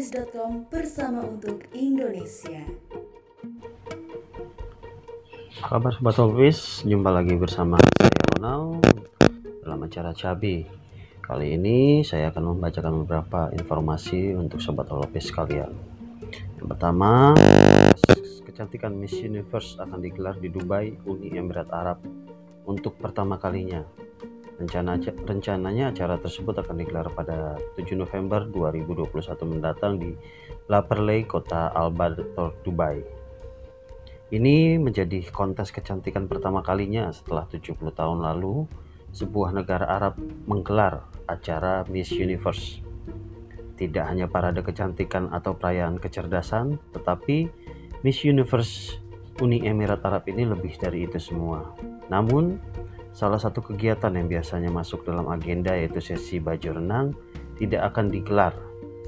holopis.com bersama untuk Indonesia. Kabar Sobat Holopis, jumpa lagi bersama saya Ronald dalam acara Cabi. Kali ini saya akan membacakan beberapa informasi untuk Sobat Holopis kalian. Yang pertama, kecantikan Miss Universe akan digelar di Dubai, Uni Emirat Arab untuk pertama kalinya. Rencana, rencananya acara tersebut akan digelar pada 7 November 2021 mendatang di La Perle, kota Al Badr, Dubai. Ini menjadi kontes kecantikan pertama kalinya setelah 70 tahun lalu sebuah negara Arab menggelar acara Miss Universe. Tidak hanya parade kecantikan atau perayaan kecerdasan, tetapi Miss Universe Uni Emirat Arab ini lebih dari itu semua. Namun, Salah satu kegiatan yang biasanya masuk dalam agenda yaitu sesi baju renang tidak akan digelar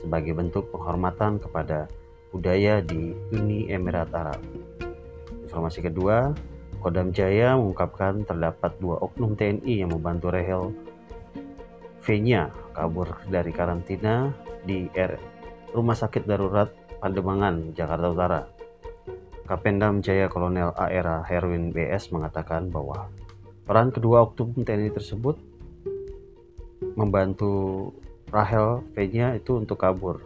sebagai bentuk penghormatan kepada budaya di Uni Emirat Arab. Informasi kedua, Kodam Jaya mengungkapkan terdapat dua oknum TNI yang membantu Rehel V-nya kabur dari karantina di R Rumah Sakit Darurat Pademangan, Jakarta Utara. Kapendam Jaya Kolonel AERA Herwin BS mengatakan bahwa Peran kedua oknum TNI tersebut membantu Rahel V-nya itu untuk kabur.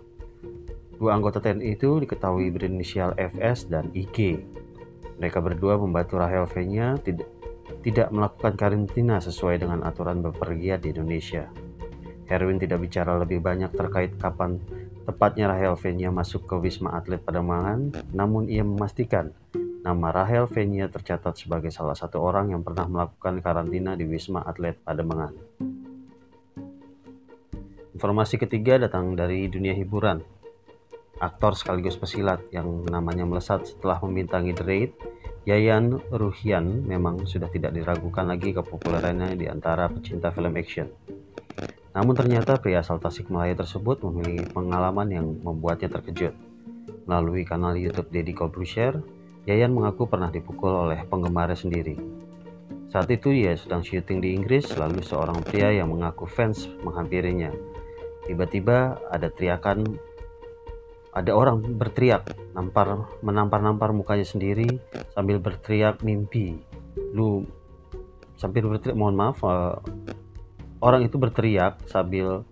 Dua anggota TNI itu diketahui berinisial FS dan IG. Mereka berdua membantu Rahel V-nya tidak tidak melakukan karantina sesuai dengan aturan bepergian di Indonesia. Herwin tidak bicara lebih banyak terkait kapan tepatnya Rahel V-nya masuk ke Wisma Atlet Pademangan, namun ia memastikan Nama Rahel Venia tercatat sebagai salah satu orang yang pernah melakukan karantina di Wisma Atlet Pademangan. Informasi ketiga datang dari dunia hiburan. Aktor sekaligus pesilat yang namanya melesat setelah membintangi The Raid, Yayan Ruhian memang sudah tidak diragukan lagi kepopulerannya di antara pecinta film action. Namun ternyata pria asal Tasikmalaya tersebut memiliki pengalaman yang membuatnya terkejut. Melalui kanal YouTube Deddy Corbuzier, Yayan mengaku pernah dipukul oleh penggemarnya sendiri. Saat itu ia sedang syuting di Inggris, lalu seorang pria yang mengaku fans menghampirinya. Tiba-tiba ada teriakan, ada orang berteriak, nampar, menampar-nampar mukanya sendiri sambil berteriak mimpi. Lu sambil berteriak, mohon maaf, uh, orang itu berteriak sambil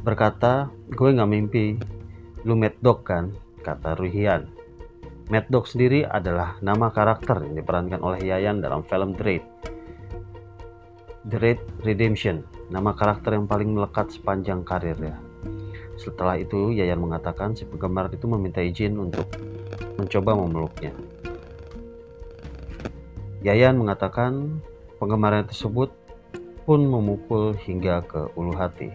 berkata, gue nggak mimpi, lu mad dog kan, kata Ruhian. Mad Dog sendiri adalah nama karakter yang diperankan oleh Yayan dalam film Dread. Dread Redemption, nama karakter yang paling melekat sepanjang karirnya. Setelah itu, Yayan mengatakan si penggemar itu meminta izin untuk mencoba memeluknya. Yayan mengatakan penggemarnya tersebut pun memukul hingga ke ulu hati.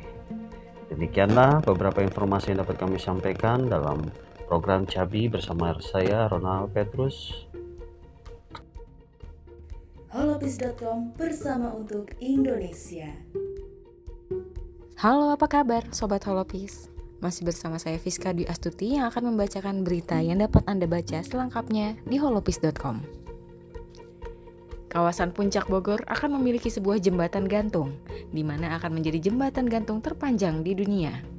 Demikianlah beberapa informasi yang dapat kami sampaikan dalam program Cabi bersama saya Ronald Petrus. Holopis.com bersama untuk Indonesia. Halo, apa kabar Sobat Holopis? Masih bersama saya Fiska Dwi Astuti yang akan membacakan berita yang dapat Anda baca selengkapnya di holopis.com. Kawasan Puncak Bogor akan memiliki sebuah jembatan gantung, di mana akan menjadi jembatan gantung terpanjang di dunia.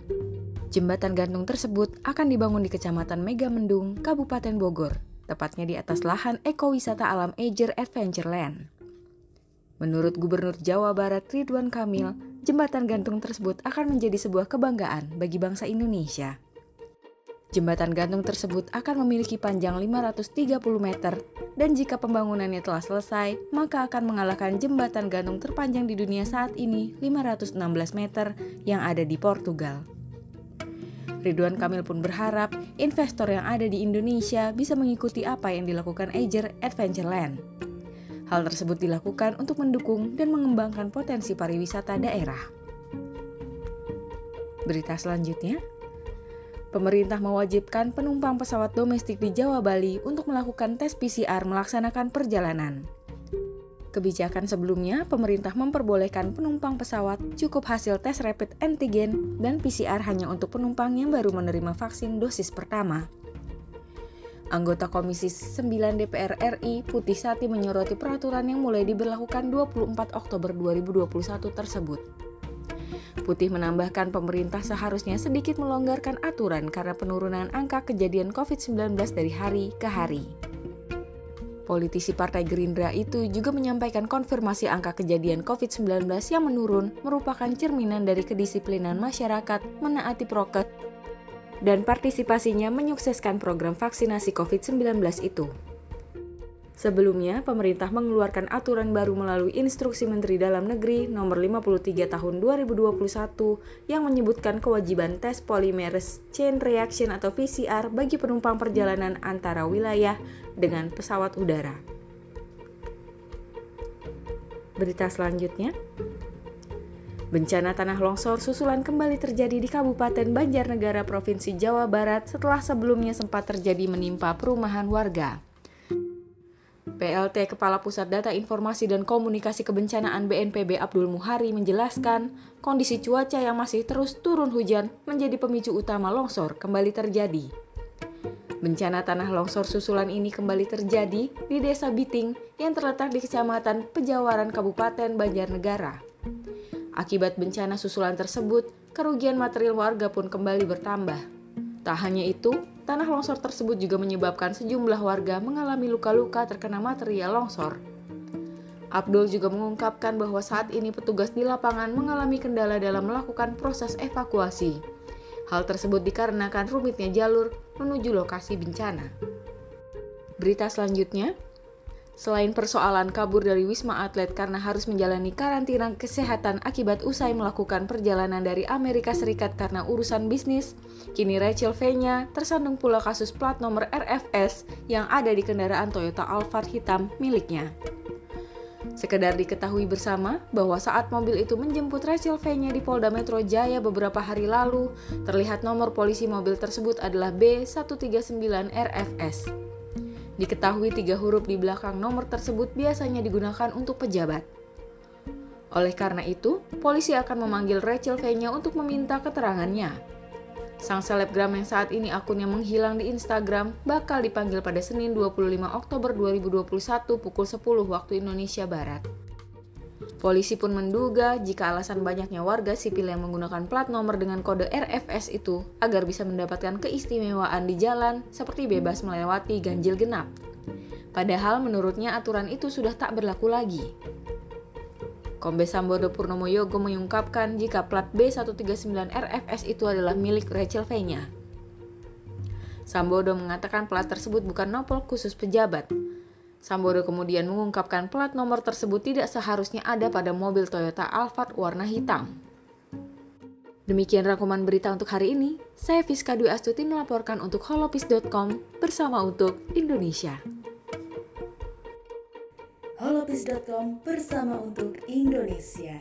Jembatan gantung tersebut akan dibangun di Kecamatan Megamendung, Kabupaten Bogor, tepatnya di atas lahan ekowisata alam Ejer Adventureland. Menurut Gubernur Jawa Barat Ridwan Kamil, jembatan gantung tersebut akan menjadi sebuah kebanggaan bagi bangsa Indonesia. Jembatan gantung tersebut akan memiliki panjang 530 meter dan jika pembangunannya telah selesai, maka akan mengalahkan jembatan gantung terpanjang di dunia saat ini 516 meter yang ada di Portugal. Ridwan Kamil pun berharap investor yang ada di Indonesia bisa mengikuti apa yang dilakukan Ager Adventureland. Hal tersebut dilakukan untuk mendukung dan mengembangkan potensi pariwisata daerah. Berita selanjutnya, pemerintah mewajibkan penumpang pesawat domestik di Jawa Bali untuk melakukan tes PCR melaksanakan perjalanan. Kebijakan sebelumnya, pemerintah memperbolehkan penumpang pesawat cukup hasil tes rapid antigen dan PCR hanya untuk penumpang yang baru menerima vaksin dosis pertama. Anggota Komisi 9 DPR RI Putih Sati menyoroti peraturan yang mulai diberlakukan 24 Oktober 2021 tersebut. Putih menambahkan pemerintah seharusnya sedikit melonggarkan aturan karena penurunan angka kejadian COVID-19 dari hari ke hari. Politisi Partai Gerindra itu juga menyampaikan konfirmasi angka kejadian COVID-19 yang menurun merupakan cerminan dari kedisiplinan masyarakat menaati prokes dan partisipasinya menyukseskan program vaksinasi COVID-19 itu. Sebelumnya, pemerintah mengeluarkan aturan baru melalui Instruksi Menteri Dalam Negeri Nomor 53 Tahun 2021 yang menyebutkan kewajiban tes polimerase chain reaction atau PCR bagi penumpang perjalanan antara wilayah dengan pesawat udara. Berita selanjutnya, Bencana tanah longsor susulan kembali terjadi di Kabupaten Banjarnegara, Provinsi Jawa Barat setelah sebelumnya sempat terjadi menimpa perumahan warga. PLT Kepala Pusat Data Informasi dan Komunikasi Kebencanaan BNPB Abdul Muhari menjelaskan, kondisi cuaca yang masih terus turun hujan menjadi pemicu utama longsor kembali terjadi. Bencana tanah longsor susulan ini kembali terjadi di Desa Biting yang terletak di Kecamatan Pejawaran Kabupaten Banjarnegara. Akibat bencana susulan tersebut, kerugian material warga pun kembali bertambah. Tak hanya itu, tanah longsor tersebut juga menyebabkan sejumlah warga mengalami luka-luka terkena material longsor. Abdul juga mengungkapkan bahwa saat ini petugas di lapangan mengalami kendala dalam melakukan proses evakuasi. Hal tersebut dikarenakan rumitnya jalur menuju lokasi bencana. Berita selanjutnya, Selain persoalan kabur dari Wisma Atlet karena harus menjalani karantina kesehatan akibat usai melakukan perjalanan dari Amerika Serikat karena urusan bisnis, kini Rachel V-nya tersandung pula kasus plat nomor RFS yang ada di kendaraan Toyota Alphard hitam miliknya. Sekedar diketahui bersama bahwa saat mobil itu menjemput Rachel V-nya di Polda Metro Jaya beberapa hari lalu, terlihat nomor polisi mobil tersebut adalah B139 RFS. Diketahui tiga huruf di belakang nomor tersebut biasanya digunakan untuk pejabat. Oleh karena itu, polisi akan memanggil Rachel V-nya untuk meminta keterangannya. Sang selebgram yang saat ini akunnya menghilang di Instagram bakal dipanggil pada Senin 25 Oktober 2021 pukul 10 waktu Indonesia Barat. Polisi pun menduga jika alasan banyaknya warga sipil yang menggunakan plat nomor dengan kode RFS itu agar bisa mendapatkan keistimewaan di jalan seperti bebas melewati ganjil genap. Padahal menurutnya aturan itu sudah tak berlaku lagi. Kombes Sambodo Purnomo Yogo mengungkapkan jika plat B139 RFS itu adalah milik Rachel V-nya. Sambodo mengatakan plat tersebut bukan nopol khusus pejabat, Sambodo kemudian mengungkapkan plat nomor tersebut tidak seharusnya ada pada mobil Toyota Alphard warna hitam. Demikian rangkuman berita untuk hari ini. Saya Fiska Dwi Astuti melaporkan untuk holopis.com bersama untuk Indonesia. holopis.com bersama untuk Indonesia.